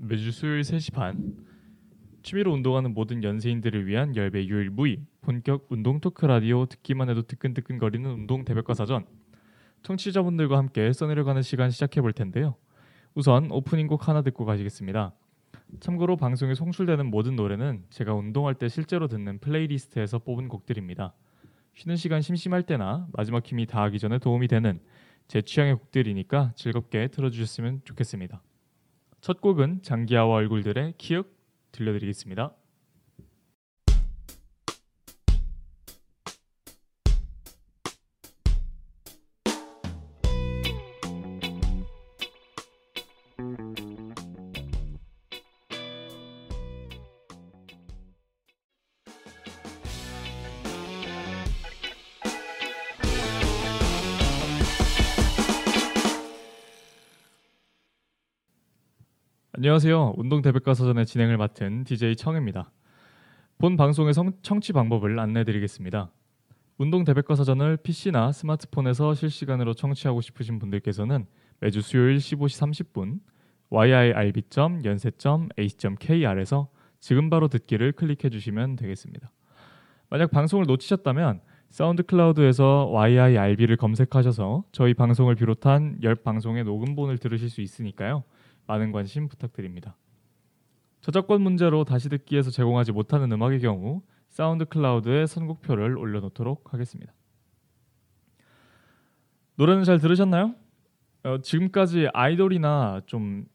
매주 수요일 3시 반 취미로 운동하는 모든 연세인들을 위한 열배 유일 무이 본격 운동 토크 라디오 듣기만 해도 뜨끈뜨끈거리는 운동 대백과 사전 청취자분들과 함께 써내려가는 시간 시작해 볼 텐데요. 우선 오프닝 곡 하나 듣고 가시겠습니다. 참고로 방송에 송출되는 모든 노래는 제가 운동할 때 실제로 듣는 playlist에서 뽑은 곡들입니다. 쉬는 시간 심심할 때나 마지막 힘이 다하기 전에 도움이 되는 제 취향의 곡들이니까 즐겁게 들어주셨으면 좋겠습니다. 첫 곡은 장기하와 얼굴들의 기억 들려드리겠습니다. 안녕하세요. 운동 대백과 사전의 진행을 맡은 DJ 청입니다. 본 방송의 성- 청취 방법을 안내드리겠습니다. 운동 대백과 사전을 PC나 스마트폰에서 실시간으로 청취하고 싶으신 분들께서는 매주 수요일 15시 30분 yirb.연세.ac.kr에서 지금 바로 듣기를 클릭해 주시면 되겠습니다. 만약 방송을 놓치셨다면 사운드 클라우드에서 yirb를 검색하셔서 저희 방송을 비롯한 열 방송의 녹음본을 들으실 수 있으니까요. 많은 관심 부탁드립니다. 저작권 문제로 다시 듣기에서 제공하지 못하는 음악의 경우 사운드 클라우드에 선곡표를 올려놓도록 하겠습니다. 노래는 잘 들으셨나요? 어, 지금까지 아이돌이나 좀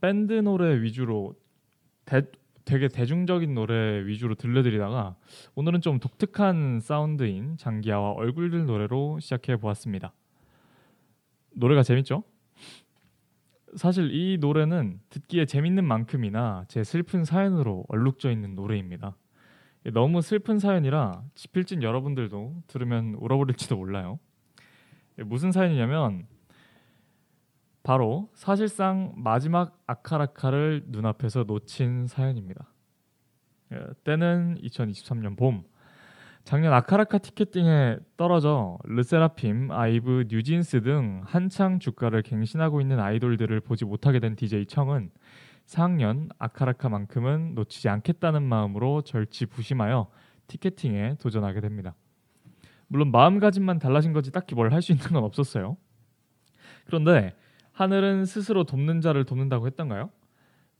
밴드 노래 위주로 대, 되게 대중적인 노래 위주로 들려드리다가 오늘은 좀 독특한 사운드인 장기하와 얼굴들 노래로 시작해 보았습니다. 노래가 재밌죠? 사실 이 노래는 듣기에 재밌는 만큼이나 제 슬픈 사연으로 얼룩져 있는 노래입니다. 너무 슬픈 사연이라 지필진 여러분들도 들으면 울어버릴지도 몰라요. 무슨 사연이냐면 바로 사실상 마지막 아카라카를 눈앞에서 놓친 사연입니다. 예, 때는 2023년 봄. 작년 아카라카 티켓팅에 떨어져 르세라핌, 아이브, 뉴진스 등 한창 주가를 갱신하고 있는 아이돌들을 보지 못하게 된 DJ 청은 4학년 아카라카만큼은 놓치지 않겠다는 마음으로 절치부심하여 티켓팅에 도전하게 됩니다. 물론 마음가짐만 달라진 거지 딱히 뭘 할 수 있는 건 없었어요. 그런데 하늘은 스스로 돕는 자를 돕는다고 했던가요?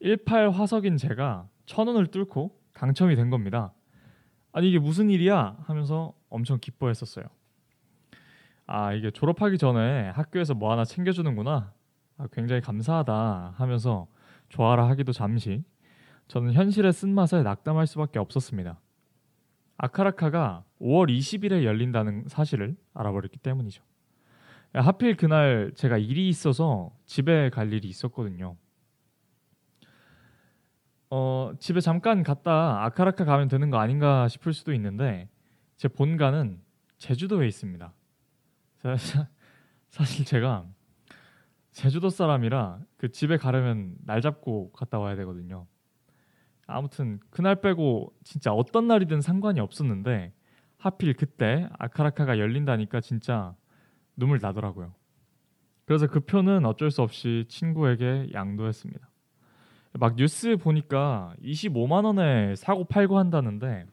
18 화석인 제가 천 원을 뚫고 당첨이 된 겁니다. 아니 이게 무슨 일이야 하면서 엄청 기뻐했었어요. 아 이게 졸업하기 전에 학교에서 뭐 하나 챙겨주는구나. 아, 굉장히 감사하다 하면서 좋아라 하기도 잠시 저는 현실의 쓴맛에 낙담할 수밖에 없었습니다. 아카라카가 5월 20일에 열린다는 사실을 알아버렸기 때문이죠. 하필 그날 제가 일이 있어서 집에 갈 일이 있었거든요. 어, 집에 잠깐 갔다 아카라카 가면 되는 거 아닌가 싶을 수도 있는데 제 본가는 제주도에 있습니다. 사- 사실 제가 제주도 사람이라 그 집에 가려면 날 잡고 갔다 와야 되거든요. 아무튼 그날 빼고 진짜 어떤 날이든 상관이 없었는데 하필 그때 아카라카가 열린다니까 진짜 눈물 나더라고요. 그래서 그 표는 어쩔 수 없이 친구에게 양도했습니다. 막 뉴스 보니까 25만 원에 사고 팔고 한다는데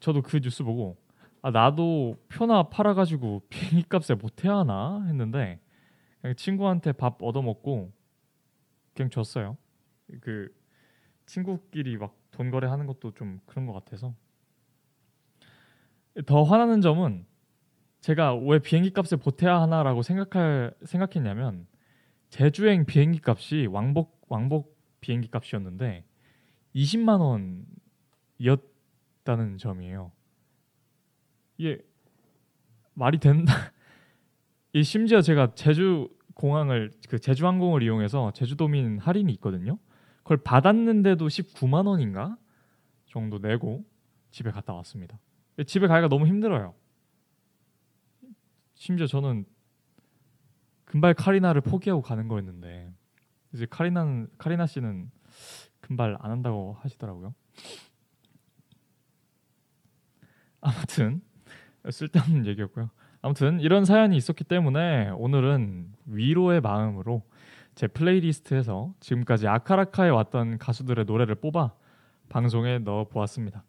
저도 그 뉴스 보고 아 나도 표나 팔아가지고 비행기 값에 못 해야 하나 했는데 그냥 친구한테 밥 얻어먹고 그냥 줬어요. 그 친구끼리 막 돈 거래하는 것도 좀 그런 것 같아서 더 화나는 점은 제가 왜 비행기 값에 보태야 하나라고 생각할 생각했냐면 제주행 비행기 값이 왕복 왕복 비행기 값이었는데 20만 원이었다는 점이에요. 이게 말이 된다. 이 심지어 제가 제주 공항을 그 제주 항공을 이용해서 제주도민 할인이 있거든요. 그걸 받았는데도 19만 원인가 정도 내고 집에 갔다 왔습니다. 집에 가기가 너무 힘들어요. 심지어 저는 금발 카리나를 포기하고 가는 거였는데 이제 카리나는 카리나 씨는 금발 안 한다고 하시더라고요. 아무튼 쓸데없는 얘기였고요. 아무튼 이런 사연이 있었기 때문에 오늘은 위로의 마음으로 제 playlist에서 지금까지 아카라카에 왔던 가수들의 노래를 뽑아 방송에 넣어 보았습니다.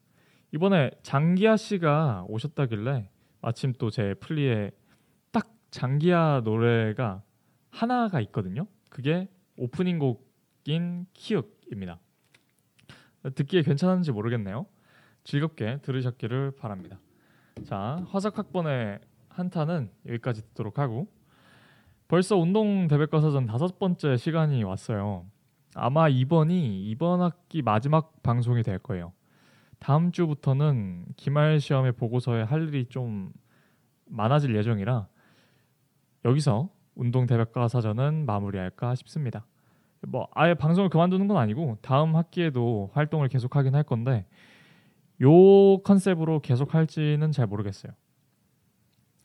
이번에 장기하 씨가 오셨다길래 마침 또 제 플리에 딱 장기하 노래가 하나가 있거든요. 그게 오프닝 곡인 키읔입니다. 듣기에 괜찮은지 모르겠네요. 즐겁게 들으셨기를 바랍니다. 자, 화석 학번의 한타는 여기까지 듣도록 하고 벌써 운동 대백과사전 다섯 번째 시간이 왔어요. 아마 이번이 이번 학기 마지막 방송이 될 거예요. 다음 주부터는 기말 시험의 보고서에 할 일이 좀 많아질 예정이라 여기서 운동 대백과 사전은 마무리할까 싶습니다. 뭐 아예 방송을 그만두는 건 아니고 다음 학기에도 활동을 계속하긴 할 건데 요 컨셉으로 계속 할지는 잘 모르겠어요.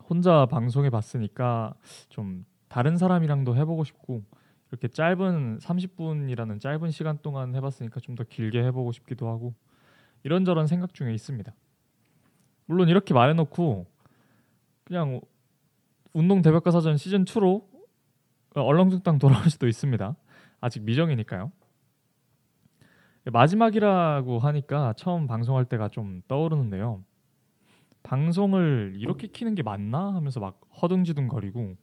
혼자 방송해 봤으니까 좀 다른 사람이랑도 해보고 싶고 이렇게 짧은 30분이라는 짧은 시간 동안 해봤으니까 좀 더 길게 해보고 싶기도 하고 이런저런 생각 중에 있습니다. 물론 이렇게 말해놓고 그냥 운동 대백과 사전 시즌 2로 얼렁뚱땅 돌아올 수도 있습니다. 아직 미정이니까요. 마지막이라고 하니까 처음 방송할 때가 좀 떠오르는데요. 방송을 이렇게 키는 게 맞나 하면서 막 허둥지둥거리고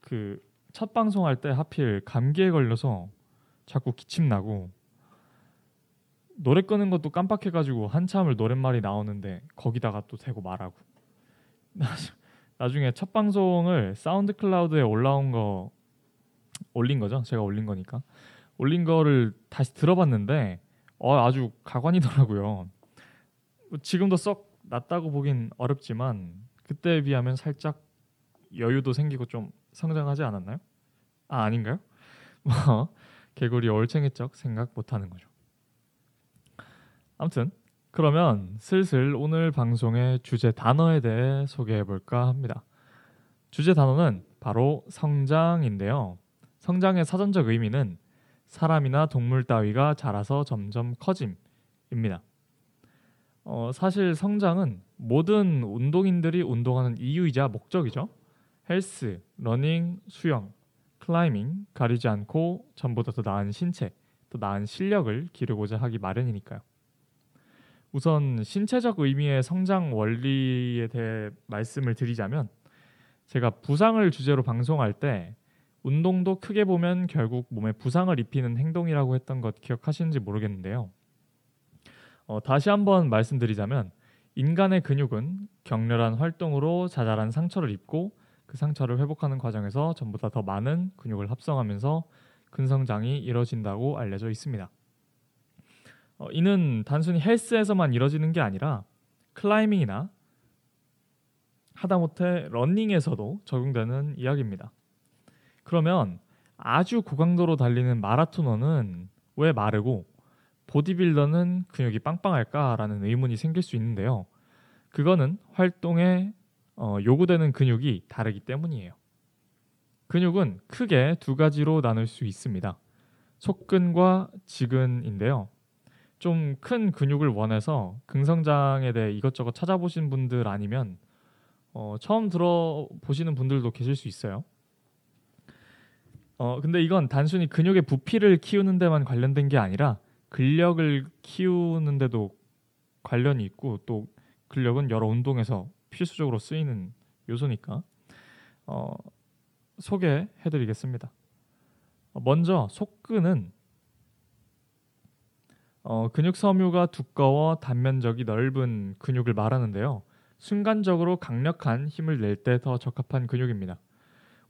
그 첫 방송할 때 하필 감기에 걸려서 자꾸 기침 나고 노래 끄는 것도 깜빡해가지고 한참을 노랫말이 나오는데 거기다가 또 대고 말하고 나중에 첫 방송을 사운드 클라우드에 올라온 거 올린 거죠 제가 올린 거니까 올린 거를 다시 들어봤는데 어, 아주 가관이더라고요 뭐 지금도 썩 낫다고 보긴 어렵지만 그때에 비하면 살짝 여유도 생기고 좀 성장하지 않았나요? 아 아닌가요? 뭐 개구리 올챙이적 생각 못하는 거죠. 아무튼 그러면 슬슬 오늘 방송의 주제 단어에 대해 소개해 볼까 합니다. 주제 단어는 바로 성장인데요. 성장의 사전적 의미는 사람이나 동물 따위가 자라서 점점 커짐입니다. 어, 사실 성장은 모든 운동인들이 운동하는 이유이자 목적이죠. 헬스, 러닝, 수영, 클라이밍 가리지 않고 전보다 더 나은 신체, 더 나은 실력을 기르고자 하기 마련이니까요. 우선 신체적 의미의 성장 원리에 대해 말씀을 드리자면 제가 부상을 주제로 방송할 때 운동도 크게 보면 결국 몸에 부상을 입히는 행동이라고 했던 것 기억하시는지 모르겠는데요. 어, 다시 한번 말씀드리자면 인간의 근육은 격렬한 활동으로 자잘한 상처를 입고 그 상처를 회복하는 과정에서 전보다 더 많은 근육을 합성하면서 근성장이 이뤄진다고 알려져 있습니다. 어, 이는 단순히 헬스에서만 이뤄지는 게 아니라 클라이밍이나 하다못해 러닝에서도 적용되는 이야기입니다. 그러면 아주 고강도로 달리는 마라토너는 왜 마르고 보디빌더는 근육이 빵빵할까라는 의문이 생길 수 있는데요. 그거는 활동에 어, 요구되는 근육이 다르기 때문이에요. 근육은 크게 두 가지로 나눌 수 있습니다. 속근과 지근인데요. 좀 큰 근육을 원해서 긍성장에 대해 이것저것 찾아보신 분들 아니면 어, 처음 들어보시는 분들도 계실 수 있어요. 어, 근데 이건 단순히 근육의 부피를 키우는 데만 관련된 게 아니라 근력을 키우는 데도 관련이 있고 또 근력은 여러 운동에서 필수적으로 쓰이는 요소니까 어, 소개해드리겠습니다. 어, 먼저 속근은 어, 근육 섬유가 두꺼워 단면적이 넓은 근육을 말하는데요. 순간적으로 강력한 힘을 낼 때 더 적합한 근육입니다.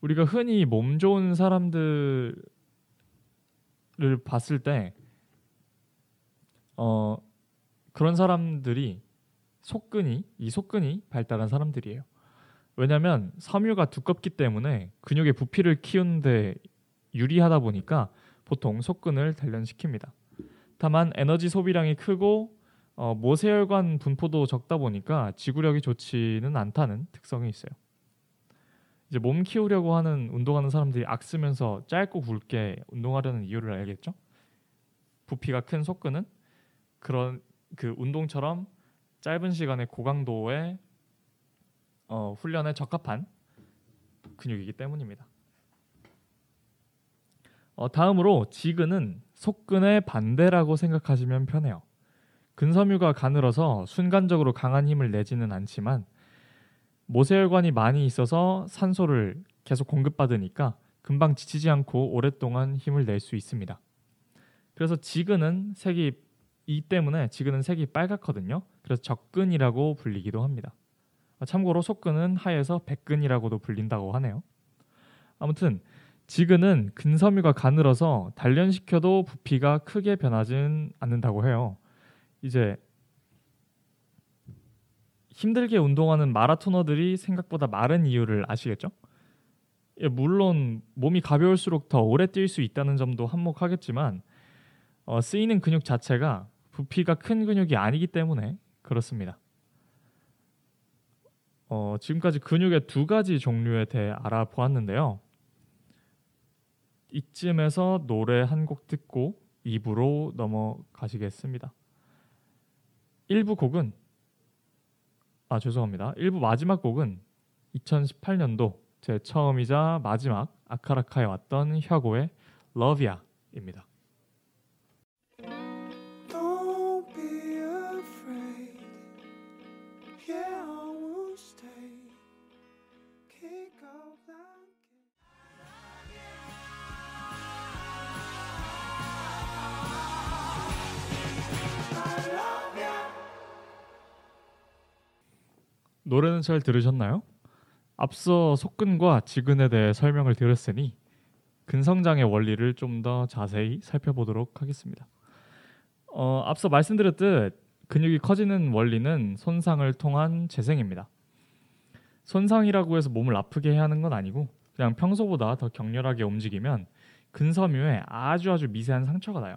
우리가 흔히 몸 좋은 사람들을 봤을 때 어, 그런 사람들이 속근이 이 속근이 발달한 사람들이에요. 왜냐하면 섬유가 두껍기 때문에 근육의 부피를 키우는데 유리하다 보니까 보통 속근을 단련시킵니다. 다만 에너지 소비량이 크고 어, 모세혈관 분포도 적다 보니까 지구력이 좋지는 않다는 특성이 있어요. 이제 몸 키우려고 하는 운동하는 사람들이 악 쓰면서 짧고 굵게 운동하려는 이유를 알겠죠? 부피가 큰 속근은 그런 그 운동처럼 짧은 시간에 고강도의 어, 훈련에 적합한 근육이기 때문입니다. 어, 다음으로 지근은 속근의 반대라고 생각하시면 편해요. 근섬유가 가늘어서 순간적으로 강한 힘을 내지는 않지만 모세혈관이 많이 있어서 산소를 계속 공급받으니까 금방 지치지 않고 오랫동안 힘을 낼 수 있습니다. 그래서 지근은 색이 이 때문에 지근은 색이 빨갛거든요. 그래서 적근이라고 불리기도 합니다. 아, 참고로 속근은 하에서 백근이라고도 불린다고 하네요. 아무튼 지근은 근섬유가 가늘어서 단련시켜도 부피가 크게 변하진 않는다고 해요. 이제 힘들게 운동하는 마라토너들이 생각보다 마른 이유를 아시겠죠? 예, 물론 몸이 가벼울수록 더 오래 뛸 수 있다는 점도 한몫하겠지만 어, 쓰이는 근육 자체가 부피가 큰 근육이 아니기 때문에 그렇습니다. 어, 지금까지 근육의 두 가지 종류에 대해 알아보았는데요. 이쯤에서 노래 한 곡 듣고 2부로 넘어가시겠습니다. 1부 곡은 아 죄송합니다. 1부 마지막 곡은 2018년도 제 처음이자 마지막 아카라카에 왔던 혁오의 러비아입니다. 노래는 잘 들으셨나요? 앞서 속근과 지근에 대해 설명을 드렸으니 근성장의 원리를 좀 더 자세히 살펴보도록 하겠습니다. 어, 앞서 말씀드렸듯 근육이 커지는 원리는 손상을 통한 재생입니다. 손상이라고 해서 몸을 아프게 해야 하는 건 아니고 그냥 평소보다 더 격렬하게 움직이면 근섬유에 아주 아주 미세한 상처가 나요.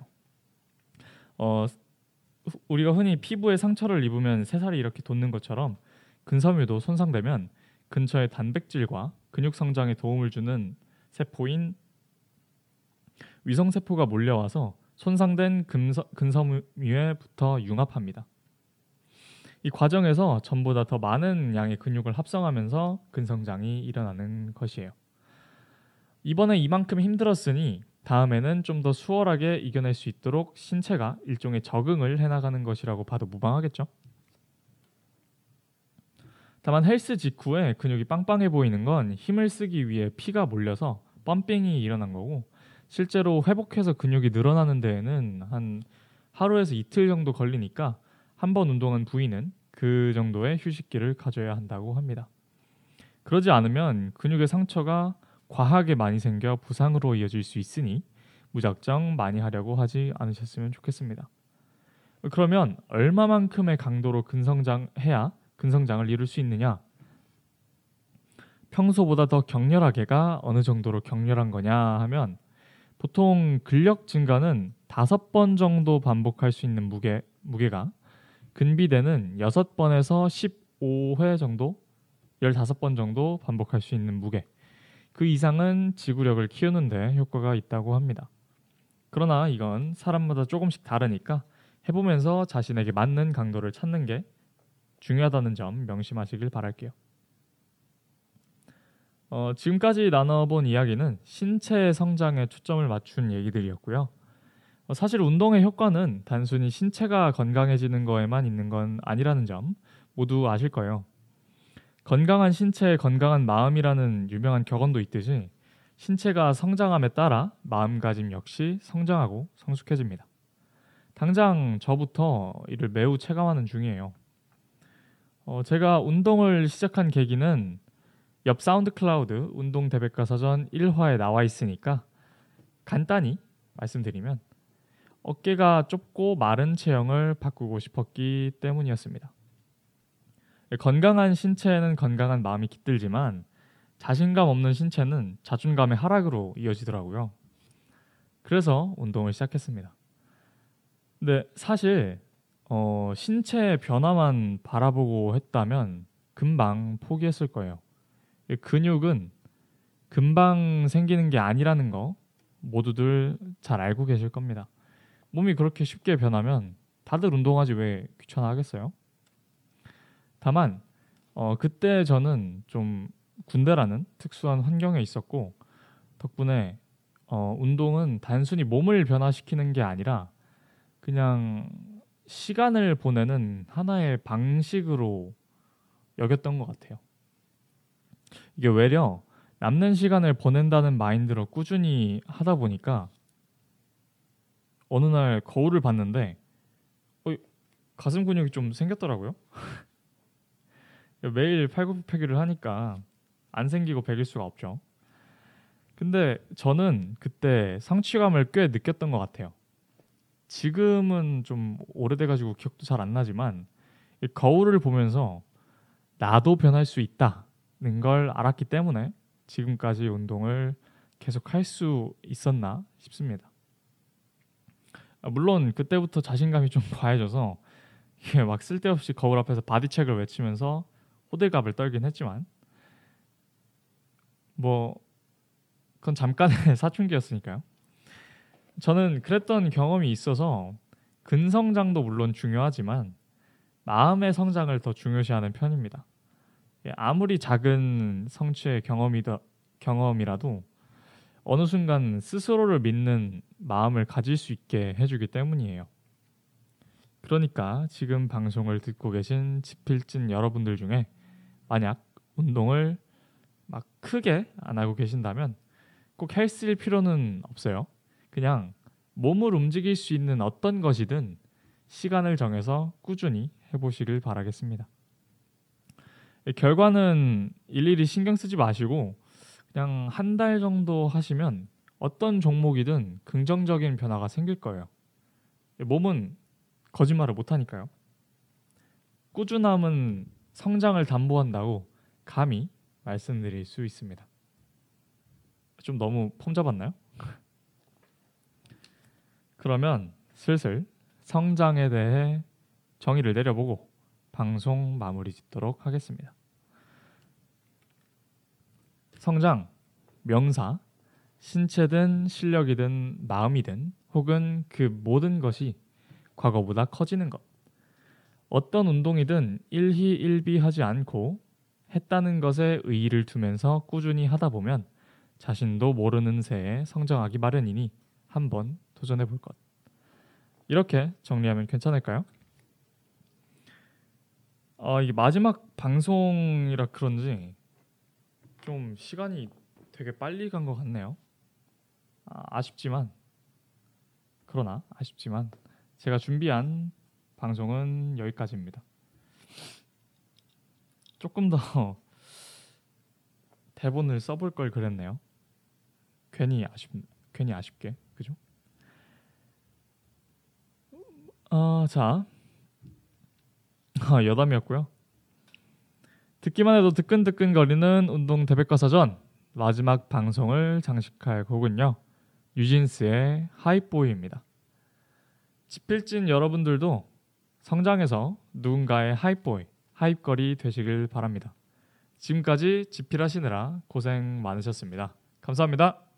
어, 후- 우리가 흔히 피부에 상처를 입으면 새살이 이렇게 돋는 것처럼 근섬유도 손상되면 근처의 단백질과 근육 성장에 도움을 주는 세포인 위성세포가 몰려와서 손상된 금서, 근섬유에 붙어 융합합니다. 이 과정에서 전보다 더 많은 양의 근육을 합성하면서 근성장이 일어나는 것이에요. 이번에 이만큼 힘들었으니 다음에는 좀 더 수월하게 이겨낼 수 있도록 신체가 일종의 적응을 해나가는 것이라고 봐도 무방하겠죠. 다만 헬스 직후에 근육이 빵빵해 보이는 건 힘을 쓰기 위해 피가 몰려서 펌핑이 일어난 거고 실제로 회복해서 근육이 늘어나는 데에는 한 하루에서 이틀 정도 걸리니까 한 번 운동한 부위는 그 정도의 휴식기를 가져야 한다고 합니다. 그러지 않으면 근육의 상처가 과하게 많이 생겨 부상으로 이어질 수 있으니 무작정 많이 하려고 하지 않으셨으면 좋겠습니다. 그러면 얼마만큼의 강도로 근성장해야 근성장을 이룰 수 있느냐? 평소보다 더 격렬하게가 어느 정도로 격렬한 거냐 하면 보통 근력 증가는 다섯 번 정도 반복할 수 있는 무게 무게가 근비대는 여섯 번에서 15회 정도, 15번 정도 반복할 수 있는 무게. 그 이상은 지구력을 키우는데 효과가 있다고 합니다. 그러나 이건 사람마다 조금씩 다르니까 해보면서 자신에게 맞는 강도를 찾는 게 중요하다는 점 명심하시길 바랄게요. 어, 지금까지 나눠본 이야기는 신체의 성장에 초점을 맞춘 얘기들이었고요. 어, 사실 운동의 효과는 단순히 신체가 건강해지는 거에만 있는 건 아니라는 점 모두 아실 거예요. 건강한 신체에 건강한 마음이라는 유명한 격언도 있듯이 신체가 성장함에 따라 마음가짐 역시 성장하고 성숙해집니다. 당장 저부터 이를 매우 체감하는 중이에요. 어, 제가 운동을 시작한 계기는 옆 사운드 클라우드 운동 대백과 사전 1화에 나와 있으니까 간단히 말씀드리면 어깨가 좁고 마른 체형을 바꾸고 싶었기 때문이었습니다. 건강한 신체에는 건강한 마음이 깃들지만 자신감 없는 신체는 자존감의 하락으로 이어지더라고요. 그래서 운동을 시작했습니다. 근데 사실 어, 신체의 변화만 바라보고 했다면 금방 포기했을 거예요. 이 근육은 금방 생기는 게 아니라는 거 모두들 잘 알고 계실 겁니다. 몸이 그렇게 쉽게 변하면 다들 운동하지 왜 귀찮아 하겠어요? 다만 어, 그때 저는 좀 군대라는 특수한 환경에 있었고 덕분에 어, 운동은 단순히 몸을 변화시키는 게 아니라 그냥 시간을 보내는 하나의 방식으로 여겼던 것 같아요. 이게 외려 남는 시간을 보낸다는 마인드로 꾸준히 하다 보니까 어느 날 거울을 봤는데 어, 가슴 근육이 좀 생겼더라고요. 매일 팔굽혀펴기를 하니까 안 생기고 배길 수가 없죠. 근데 저는 그때 성취감을 꽤 느꼈던 것 같아요. 지금은 좀 오래돼가지고 기억도 잘 안 나지만 이 거울을 보면서 나도 변할 수 있다는 걸 알았기 때문에 지금까지 운동을 계속 할 수 있었나 싶습니다. 아, 물론 그때부터 자신감이 좀 과해져서 막 쓸데없이 거울 앞에서 바디책을 외치면서 호들갑을 떨긴 했지만 뭐 그건 잠깐의 사춘기였으니까요. 저는 그랬던 경험이 있어서 근성장도 물론 중요하지만 마음의 성장을 더 중요시하는 편입니다. 예, 아무리 작은 성취의 경험이다 경험이라도 어느 순간 스스로를 믿는 마음을 가질 수 있게 해주기 때문이에요. 그러니까 지금 방송을 듣고 계신 지필진 여러분들 중에 만약 운동을 막 크게 안 하고 계신다면 꼭 헬스일 필요는 없어요. 그냥 몸을 움직일 수 있는 어떤 것이든 시간을 정해서 꾸준히 해보시길 바라겠습니다. 결과는 일일이 신경 쓰지 마시고 그냥 한 달 정도 하시면 어떤 종목이든 긍정적인 변화가 생길 거예요. 몸은 거짓말을 못 하니까요. 꾸준함은 성장을 담보한다고 감히 말씀드릴 수 있습니다. 좀 너무 폼 잡았나요? 그러면 슬슬 성장에 대해 정의를 내려보고 방송 마무리 짓도록 하겠습니다. 성장, 명사, 신체든 실력이든 마음이든 혹은 그 모든 것이 과거보다 커지는 것. 어떤 운동이든 일희일비하지 않고 했다는 것에 의의를 두면서 꾸준히 하다 보면 자신도 모르는 새에 성장하기 마련이니 한번 도전해 볼 것. 이렇게 정리하면 괜찮을까요? 어, 이게 마지막 방송이라 그런지 좀 시간이 되게 빨리 간 것 같네요. 아, 아쉽지만 그러나 아쉽지만 제가 준비한 방송은 여기까지입니다. 조금 더 대본을 써볼 걸 그랬네요. 괜히 아쉽 괜히 아쉽게 그죠? 아, 자 아, 여담이었고요. 듣기만 해도 뜨끈뜨끈거리는 운동 대백과사전 마지막 방송을 장식할 곡은요. 유진스의 하이보이입니다. 지필진 여러분들도 성장해서 누군가의 하이보이, 하이걸이 되시길 바랍니다. 지금까지 지필하시느라 고생 많으셨습니다. 감사합니다.